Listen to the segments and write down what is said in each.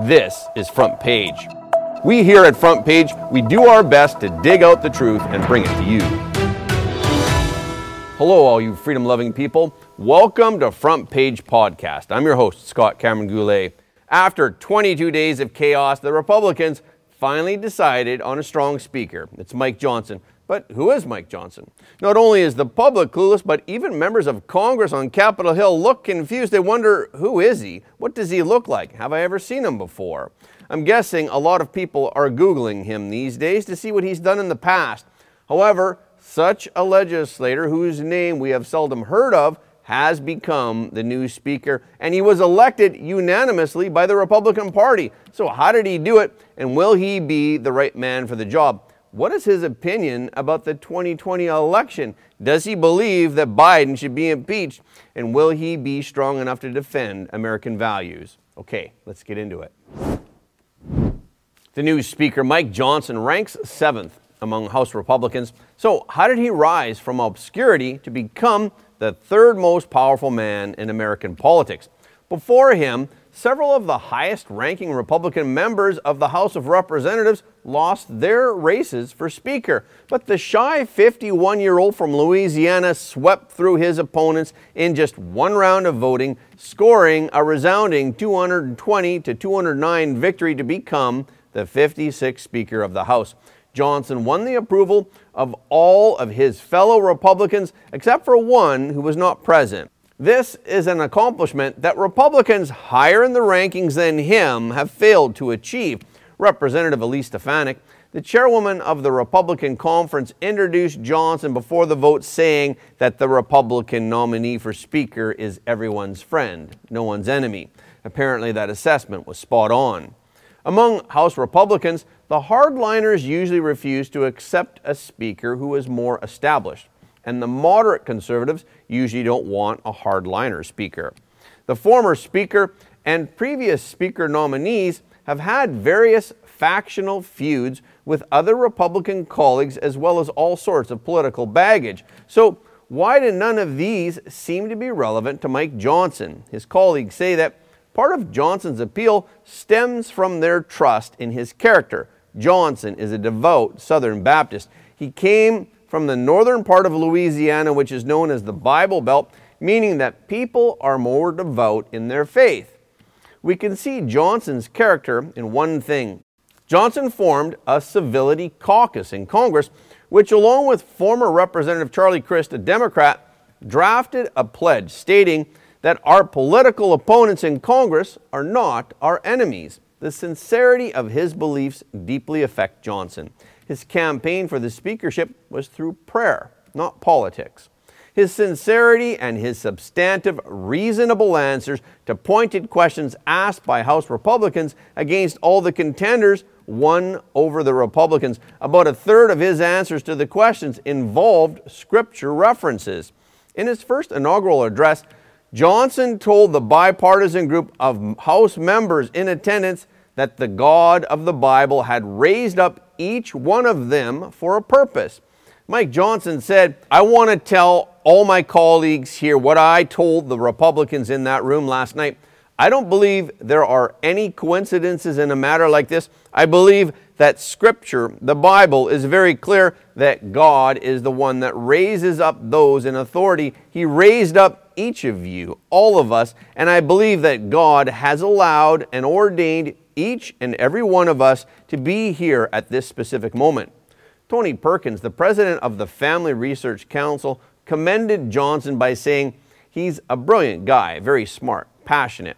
This is Front Page. We here at Front Page, we do our best to dig out the truth and bring it to you. Hello, all you freedom loving people. Welcome to Front Page Podcast. I'm your host, Scott Cameron Goulet. After 22 days of chaos, the Republicans finally decided on a strong speaker. It's Mike Johnson. But who is Mike Johnson? Not only is the public clueless, but even members of Congress on Capitol Hill look confused. They wonder, who is he? What does he look like? Have I ever seen him before? I'm guessing a lot of people are Googling him these days to see what he's done in the past. However, such a legislator whose name we have seldom heard of has become the new speaker, and he was elected unanimously by the Republican Party. So, how did he do it, and will he be the right man for the job? What is his opinion about the 2020 election? Does he believe that Biden should be impeached? And will he be strong enough to defend American values? Okay, let's get into it. The new Speaker, Mike Johnson, ranks seventh among House Republicans. So, how did he rise from obscurity to become the third most powerful man in American politics? Before him, several of the highest ranking Republican members of the House of Representatives lost their races for Speaker. But the shy 51 year old from Louisiana swept through his opponents in just one round of voting, scoring a resounding 220 to 209 victory to become the 56th Speaker of the House. Johnson won the approval of all of his fellow Republicans except for one who was not present. This is an accomplishment that Republicans higher in the rankings than him have failed to achieve. Representative Elise Stefanik, the chairwoman of the Republican conference, introduced Johnson before the vote, saying that the Republican nominee for Speaker is everyone's friend, no one's enemy. Apparently, that assessment was spot on. Among House Republicans, the hardliners usually refuse to accept a Speaker who is more established and the moderate conservatives usually don't want a hardliner speaker. The former speaker and previous speaker nominees have had various factional feuds with other Republican colleagues as well as all sorts of political baggage. So, why do none of these seem to be relevant to Mike Johnson? His colleagues say that part of Johnson's appeal stems from their trust in his character. Johnson is a devout Southern Baptist. He came from the northern part of Louisiana, which is known as the Bible Belt, meaning that people are more devout in their faith. We can see Johnson's character in one thing. Johnson formed a civility caucus in Congress, which, along with former Representative Charlie Crist, a Democrat, drafted a pledge stating that our political opponents in Congress are not our enemies. The sincerity of his beliefs deeply affect Johnson. His campaign for the speakership was through prayer, not politics. His sincerity and his substantive, reasonable answers to pointed questions asked by House Republicans against all the contenders won over the Republicans. About a third of his answers to the questions involved scripture references. In his first inaugural address, Johnson told the bipartisan group of House members in attendance that the God of the Bible had raised up each one of them for a purpose. Mike Johnson said, I want to tell all my colleagues here what I told the Republicans in that room last night. I don't believe there are any coincidences in a matter like this. I believe that Scripture, the Bible, is very clear that God is the one that raises up those in authority. He raised up each of you, all of us, and I believe that God has allowed and ordained each and every one of us to be here at this specific moment. Tony Perkins, the president of the Family Research Council, commended Johnson by saying he's a brilliant guy, very smart, passionate.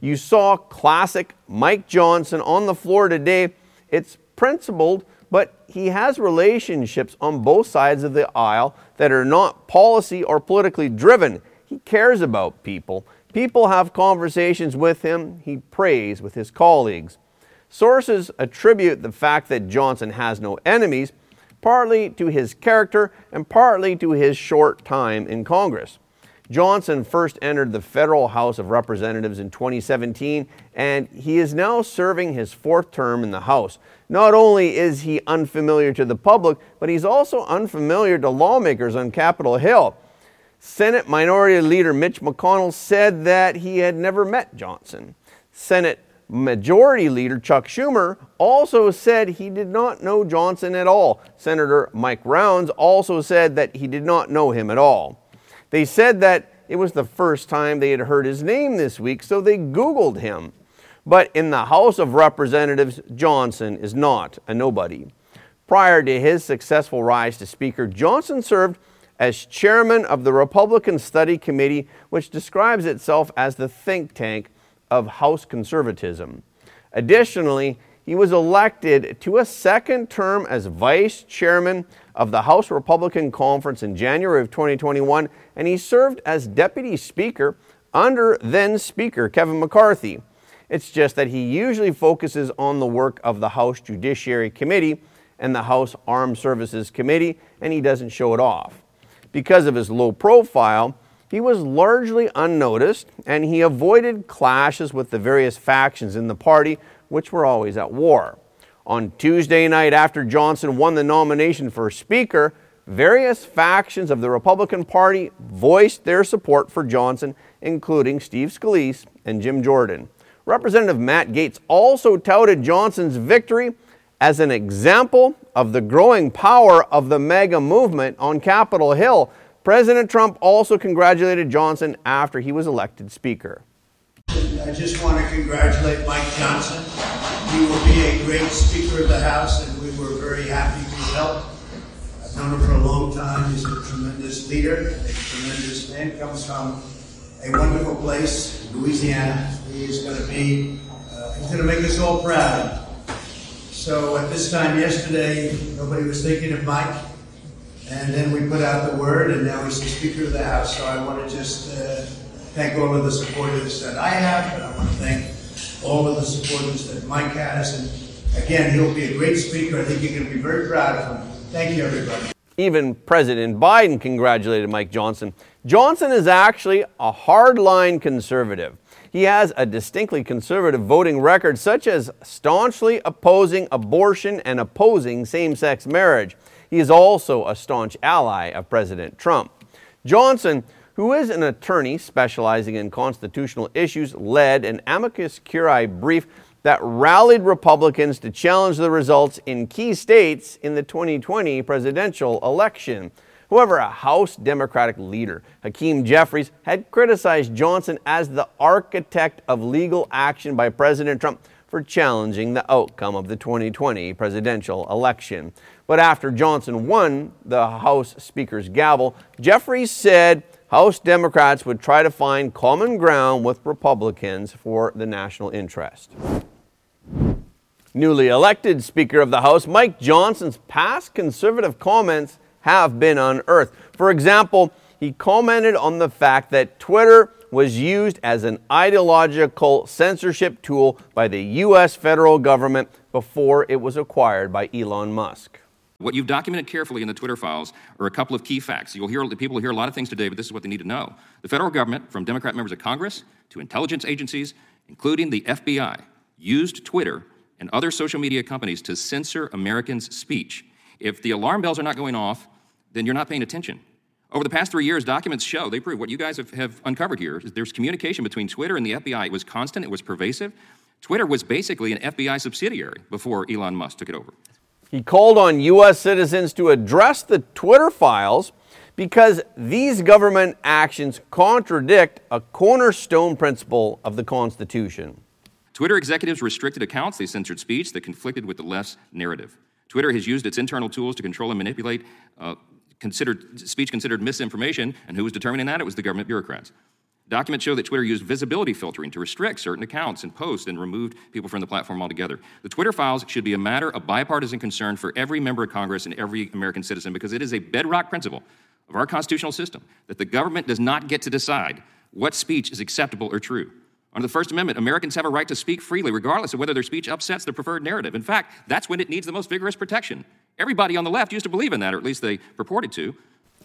You saw classic Mike Johnson on the floor today. It's principled, but he has relationships on both sides of the aisle that are not policy or politically driven. He cares about people People have conversations with him. He prays with his colleagues. Sources attribute the fact that Johnson has no enemies partly to his character and partly to his short time in Congress. Johnson first entered the federal House of Representatives in 2017, and he is now serving his fourth term in the House. Not only is he unfamiliar to the public, but he's also unfamiliar to lawmakers on Capitol Hill. Senate Minority Leader Mitch McConnell said that he had never met Johnson. Senate Majority Leader Chuck Schumer also said he did not know Johnson at all. Senator Mike Rounds also said that he did not know him at all. They said that it was the first time they had heard his name this week, so they Googled him. But in the House of Representatives, Johnson is not a nobody. Prior to his successful rise to Speaker, Johnson served as chairman of the Republican Study Committee, which describes itself as the think tank of House conservatism. Additionally, he was elected to a second term as vice chairman of the House Republican Conference in January of 2021, and he served as deputy speaker under then Speaker Kevin McCarthy. It's just that he usually focuses on the work of the House Judiciary Committee and the House Armed Services Committee, and he doesn't show it off. Because of his low profile, he was largely unnoticed and he avoided clashes with the various factions in the party, which were always at war. On Tuesday night, after Johnson won the nomination for Speaker, various factions of the Republican Party voiced their support for Johnson, including Steve Scalise and Jim Jordan. Representative Matt Gaetz also touted Johnson's victory as an example of the growing power of the MAGA movement on Capitol Hill, President Trump also congratulated Johnson after he was elected Speaker. I just want to congratulate Mike Johnson. He will be a great Speaker of the House, and we were very happy to help. I've known him for a long time. He's a tremendous leader, a tremendous man. Comes from a wonderful place, Louisiana. He is going to be, uh, he's going to make us all proud. So at this time yesterday, nobody was thinking of Mike. And then we put out the word, and now he's the Speaker of the House. So I want to just uh, thank all of the supporters that I have, and I want to thank all of the supporters that Mike has. And again, he'll be a great speaker. I think you're going to be very proud of him. Thank you, everybody. Even President Biden congratulated Mike Johnson. Johnson is actually a hardline conservative. He has a distinctly conservative voting record, such as staunchly opposing abortion and opposing same sex marriage. He is also a staunch ally of President Trump. Johnson, who is an attorney specializing in constitutional issues, led an amicus curiae brief that rallied Republicans to challenge the results in key states in the 2020 presidential election. However, a House Democratic leader, Hakeem Jeffries, had criticized Johnson as the architect of legal action by President Trump for challenging the outcome of the 2020 presidential election. But after Johnson won the House Speaker's gavel, Jeffries said House Democrats would try to find common ground with Republicans for the national interest. Newly elected Speaker of the House, Mike Johnson's past conservative comments have been unearthed. For example, he commented on the fact that Twitter was used as an ideological censorship tool by the U.S. federal government before it was acquired by Elon Musk. What you've documented carefully in the Twitter files are a couple of key facts. You'll hear people will hear a lot of things today, but this is what they need to know. The federal government, from Democrat members of Congress to intelligence agencies, including the FBI, used Twitter and other social media companies to censor Americans' speech. If the alarm bells are not going off, then you're not paying attention. Over the past three years, documents show, they prove what you guys have, have uncovered here. There's communication between Twitter and the FBI. It was constant, it was pervasive. Twitter was basically an FBI subsidiary before Elon Musk took it over. He called on U.S. citizens to address the Twitter files because these government actions contradict a cornerstone principle of the Constitution. Twitter executives restricted accounts, they censored speech that conflicted with the left's narrative. Twitter has used its internal tools to control and manipulate uh, considered, speech considered misinformation, and who was determining that? It was the government bureaucrats. Documents show that Twitter used visibility filtering to restrict certain accounts and posts and removed people from the platform altogether. The Twitter files should be a matter of bipartisan concern for every member of Congress and every American citizen because it is a bedrock principle of our constitutional system that the government does not get to decide what speech is acceptable or true. Under the First Amendment, Americans have a right to speak freely, regardless of whether their speech upsets the preferred narrative. In fact, that's when it needs the most vigorous protection. Everybody on the left used to believe in that, or at least they purported to.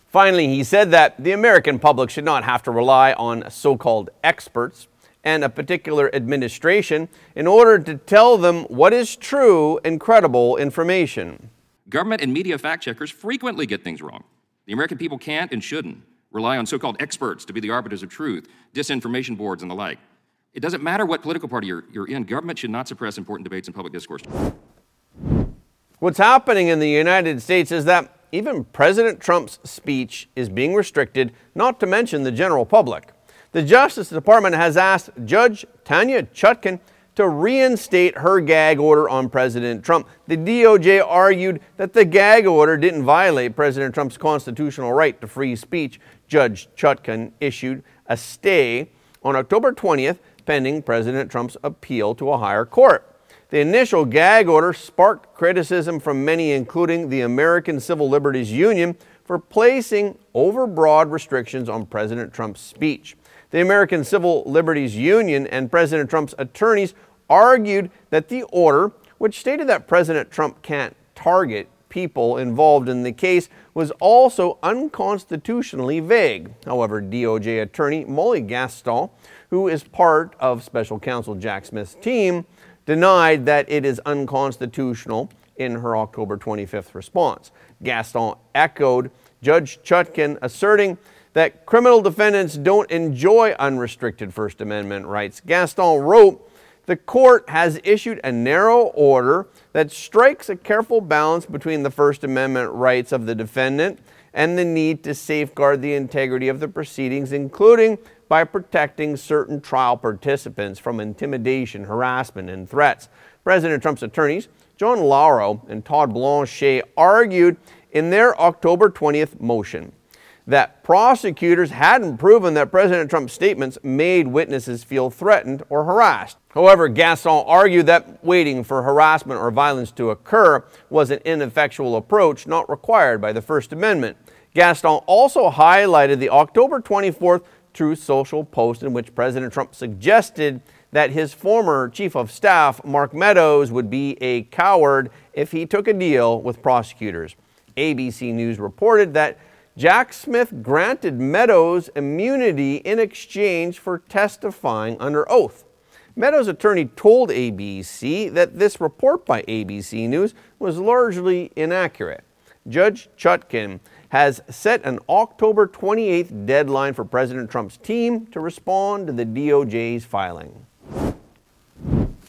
Finally, he said that the American public should not have to rely on so called experts and a particular administration in order to tell them what is true and credible information. Government and media fact checkers frequently get things wrong. The American people can't and shouldn't rely on so called experts to be the arbiters of truth, disinformation boards, and the like. It doesn't matter what political party you're, you're in, government should not suppress important debates and public discourse. What's happening in the United States is that even President Trump's speech is being restricted, not to mention the general public. The Justice Department has asked Judge Tanya Chutkan to reinstate her gag order on President Trump. The DOJ argued that the gag order didn't violate President Trump's constitutional right to free speech. Judge Chutkan issued a stay on October 20th pending President Trump's appeal to a higher court. The initial gag order sparked criticism from many, including the American Civil Liberties Union, for placing overbroad restrictions on President Trump's speech. The American Civil Liberties Union and President Trump's attorneys argued that the order, which stated that President Trump can't target people involved in the case, was also unconstitutionally vague. However, DOJ attorney Molly Gaston, who is part of special counsel Jack Smith's team, denied that it is unconstitutional in her October 25th response. Gaston echoed Judge Chutkan, asserting that criminal defendants don't enjoy unrestricted First Amendment rights. Gaston wrote, the court has issued a narrow order that strikes a careful balance between the First Amendment rights of the defendant and the need to safeguard the integrity of the proceedings, including by protecting certain trial participants from intimidation, harassment, and threats. President Trump's attorneys, John Lauro and Todd Blanchet, argued in their October 20th motion that prosecutors hadn't proven that President Trump's statements made witnesses feel threatened or harassed. However, Gaston argued that waiting for harassment or violence to occur was an ineffectual approach not required by the First Amendment. Gaston also highlighted the October 24th Truth Social post in which President Trump suggested that his former chief of staff, Mark Meadows, would be a coward if he took a deal with prosecutors. ABC News reported that Jack Smith granted Meadows immunity in exchange for testifying under oath. Meadows' attorney told ABC that this report by ABC News was largely inaccurate. Judge Chutkan has set an October 28th deadline for President Trump's team to respond to the DOJ's filing.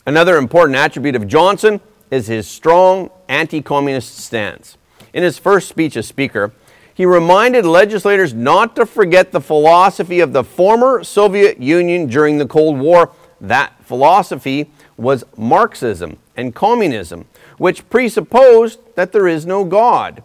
Another important attribute of Johnson is his strong anti communist stance. In his first speech as Speaker, he reminded legislators not to forget the philosophy of the former Soviet Union during the Cold War. That philosophy was Marxism and communism, which presupposed that there is no God.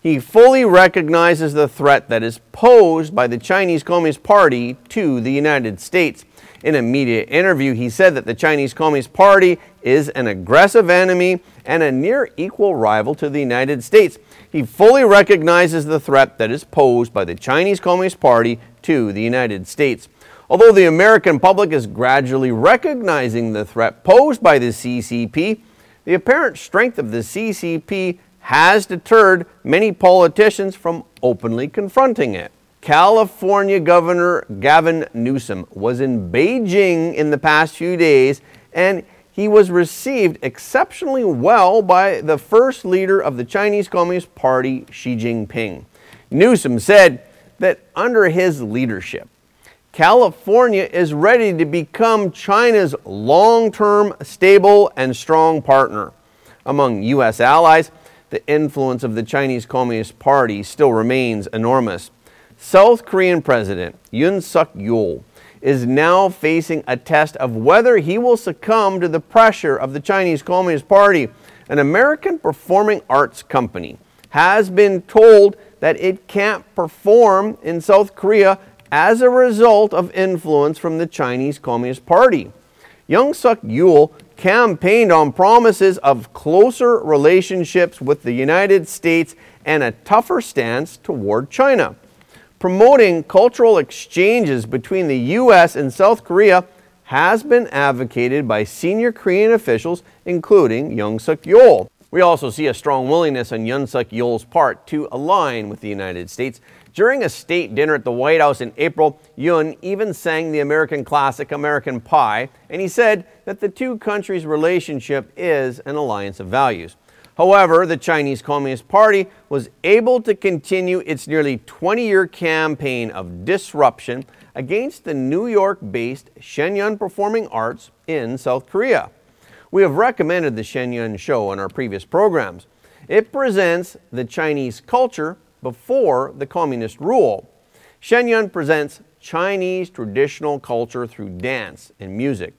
He fully recognizes the threat that is posed by the Chinese Communist Party to the United States. In a media interview, he said that the Chinese Communist Party is an aggressive enemy and a near equal rival to the United States. He fully recognizes the threat that is posed by the Chinese Communist Party to the United States. Although the American public is gradually recognizing the threat posed by the CCP, the apparent strength of the CCP has deterred many politicians from openly confronting it. California Governor Gavin Newsom was in Beijing in the past few days and he was received exceptionally well by the first leader of the Chinese Communist Party, Xi Jinping. Newsom said that under his leadership, California is ready to become China's long term, stable, and strong partner. Among U.S. allies, the influence of the Chinese Communist Party still remains enormous. South Korean President Yoon Suk Yeol is now facing a test of whether he will succumb to the pressure of the Chinese Communist Party. An American performing arts company has been told that it can't perform in South Korea as a result of influence from the Chinese Communist Party. Yoon Suk Yeol campaigned on promises of closer relationships with the United States and a tougher stance toward China promoting cultural exchanges between the U.S. and South Korea has been advocated by senior Korean officials, including Yoon Suk Yeol. We also see a strong willingness on Yoon Suk Yeol's part to align with the United States. During a state dinner at the White House in April, Yoon even sang the American classic American Pie, and he said that the two countries' relationship is an alliance of values. However, the Chinese Communist Party was able to continue its nearly 20 year campaign of disruption, against the New York based Shen Yun Performing Arts in South Korea. We have recommended the Shen Yun show on our previous programs. It presents the Chinese culture before the communist rule. Shen Yun presents Chinese traditional culture through dance and music.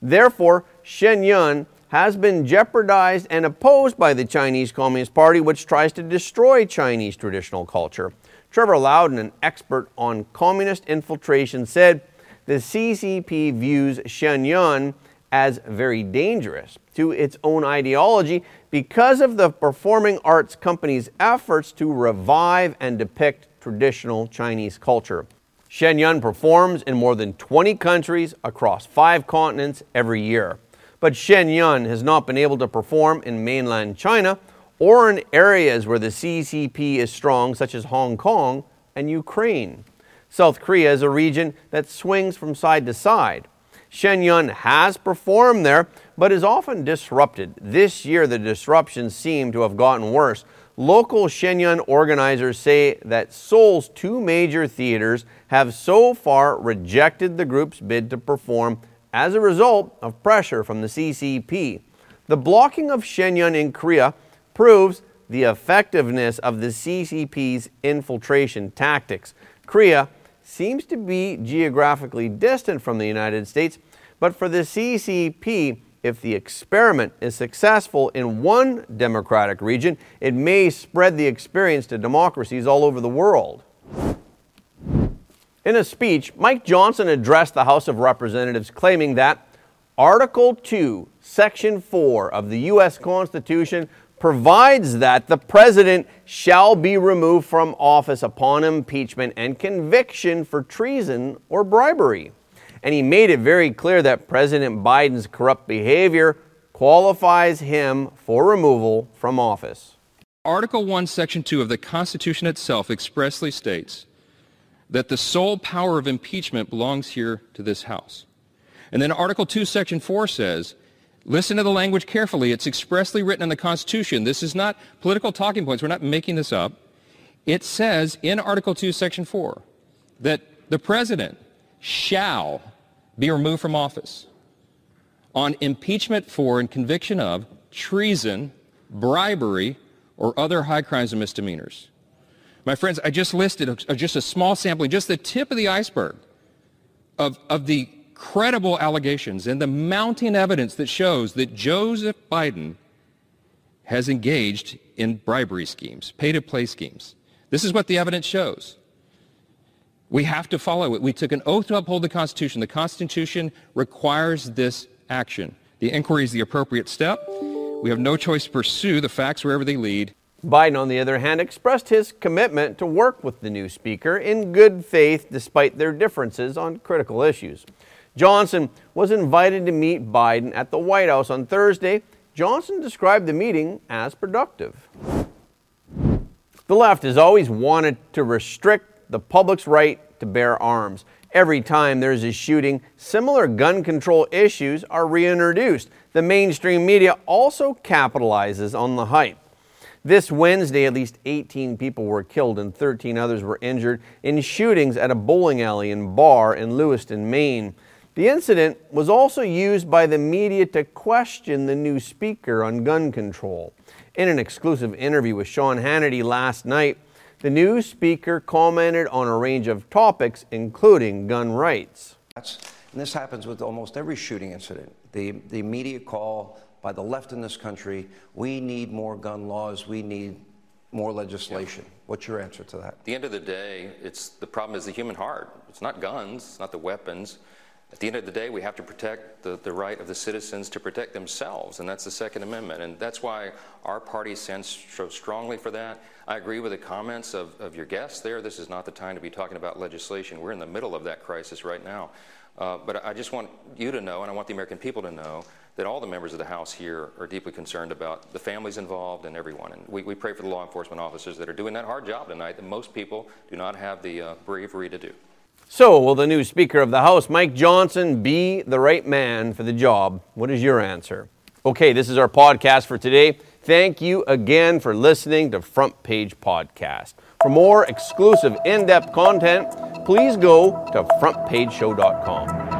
Therefore, Shen Yun has been jeopardized and opposed by the Chinese Communist Party, which tries to destroy Chinese traditional culture. Trevor Loudon, an expert on communist infiltration, said the CCP views Shen Yun as very dangerous to its own ideology because of the performing arts company's efforts to revive and depict traditional Chinese culture. Shen Yun performs in more than 20 countries across five continents every year. But Shen Yun has not been able to perform in mainland China or in areas where the CCP is strong, such as Hong Kong and Ukraine. South Korea is a region that swings from side to side. Shen Yun has performed there, but is often disrupted. This year, the disruptions seem to have gotten worse. Local Shen Yun organizers say that Seoul's two major theaters have so far rejected the group's bid to perform as a result of pressure from the CCP. The blocking of Shen Yun in Korea proves the effectiveness of the CCP's infiltration tactics. Korea seems to be geographically distant from the United States, but for the CCP, if the experiment is successful in one democratic region, it may spread the experience to democracies all over the world. In a speech, Mike Johnson addressed the House of Representatives claiming that Article 2, Section 4 of the U.S. Constitution provides that the president shall be removed from office upon impeachment and conviction for treason or bribery. And he made it very clear that President Biden's corrupt behavior qualifies him for removal from office. Article 1, Section 2 of the Constitution itself expressly states that the sole power of impeachment belongs here to this House. And then Article 2, Section 4 says Listen to the language carefully. It's expressly written in the Constitution. This is not political talking points. We're not making this up. It says in Article 2, Section 4 that the president shall be removed from office on impeachment for and conviction of treason, bribery, or other high crimes and misdemeanors. My friends, I just listed a, just a small sampling, just the tip of the iceberg of, of the credible allegations and the mounting evidence that shows that Joseph Biden has engaged in bribery schemes, pay-to-play schemes. This is what the evidence shows. We have to follow it. We took an oath to uphold the Constitution. The Constitution requires this action. The inquiry is the appropriate step. We have no choice to pursue the facts wherever they lead. Biden, on the other hand, expressed his commitment to work with the new speaker in good faith despite their differences on critical issues. Johnson was invited to meet Biden at the White House on Thursday. Johnson described the meeting as productive. The left has always wanted to restrict the public's right to bear arms. Every time there's a shooting, similar gun control issues are reintroduced. The mainstream media also capitalizes on the hype. This Wednesday, at least 18 people were killed and 13 others were injured in shootings at a bowling alley and bar in Lewiston, Maine. The incident was also used by the media to question the new speaker on gun control. In an exclusive interview with Sean Hannity last night, the new speaker commented on a range of topics, including gun rights. And this happens with almost every shooting incident. The, the immediate call by the left in this country we need more gun laws, we need more legislation. Yeah. What's your answer to that? At the end of the day, it's, the problem is the human heart. It's not guns, it's not the weapons. At the end of the day, we have to protect the, the right of the citizens to protect themselves, and that's the Second Amendment. And that's why our party stands so strongly for that. I agree with the comments of, of your guests there. This is not the time to be talking about legislation. We're in the middle of that crisis right now. Uh, but I just want you to know, and I want the American people to know, that all the members of the House here are deeply concerned about the families involved and everyone. And we, we pray for the law enforcement officers that are doing that hard job tonight that most people do not have the uh, bravery to do. So, will the new Speaker of the House, Mike Johnson, be the right man for the job? What is your answer? Okay, this is our podcast for today. Thank you again for listening to Front Page Podcast. For more exclusive in depth content, please go to frontpageshow.com.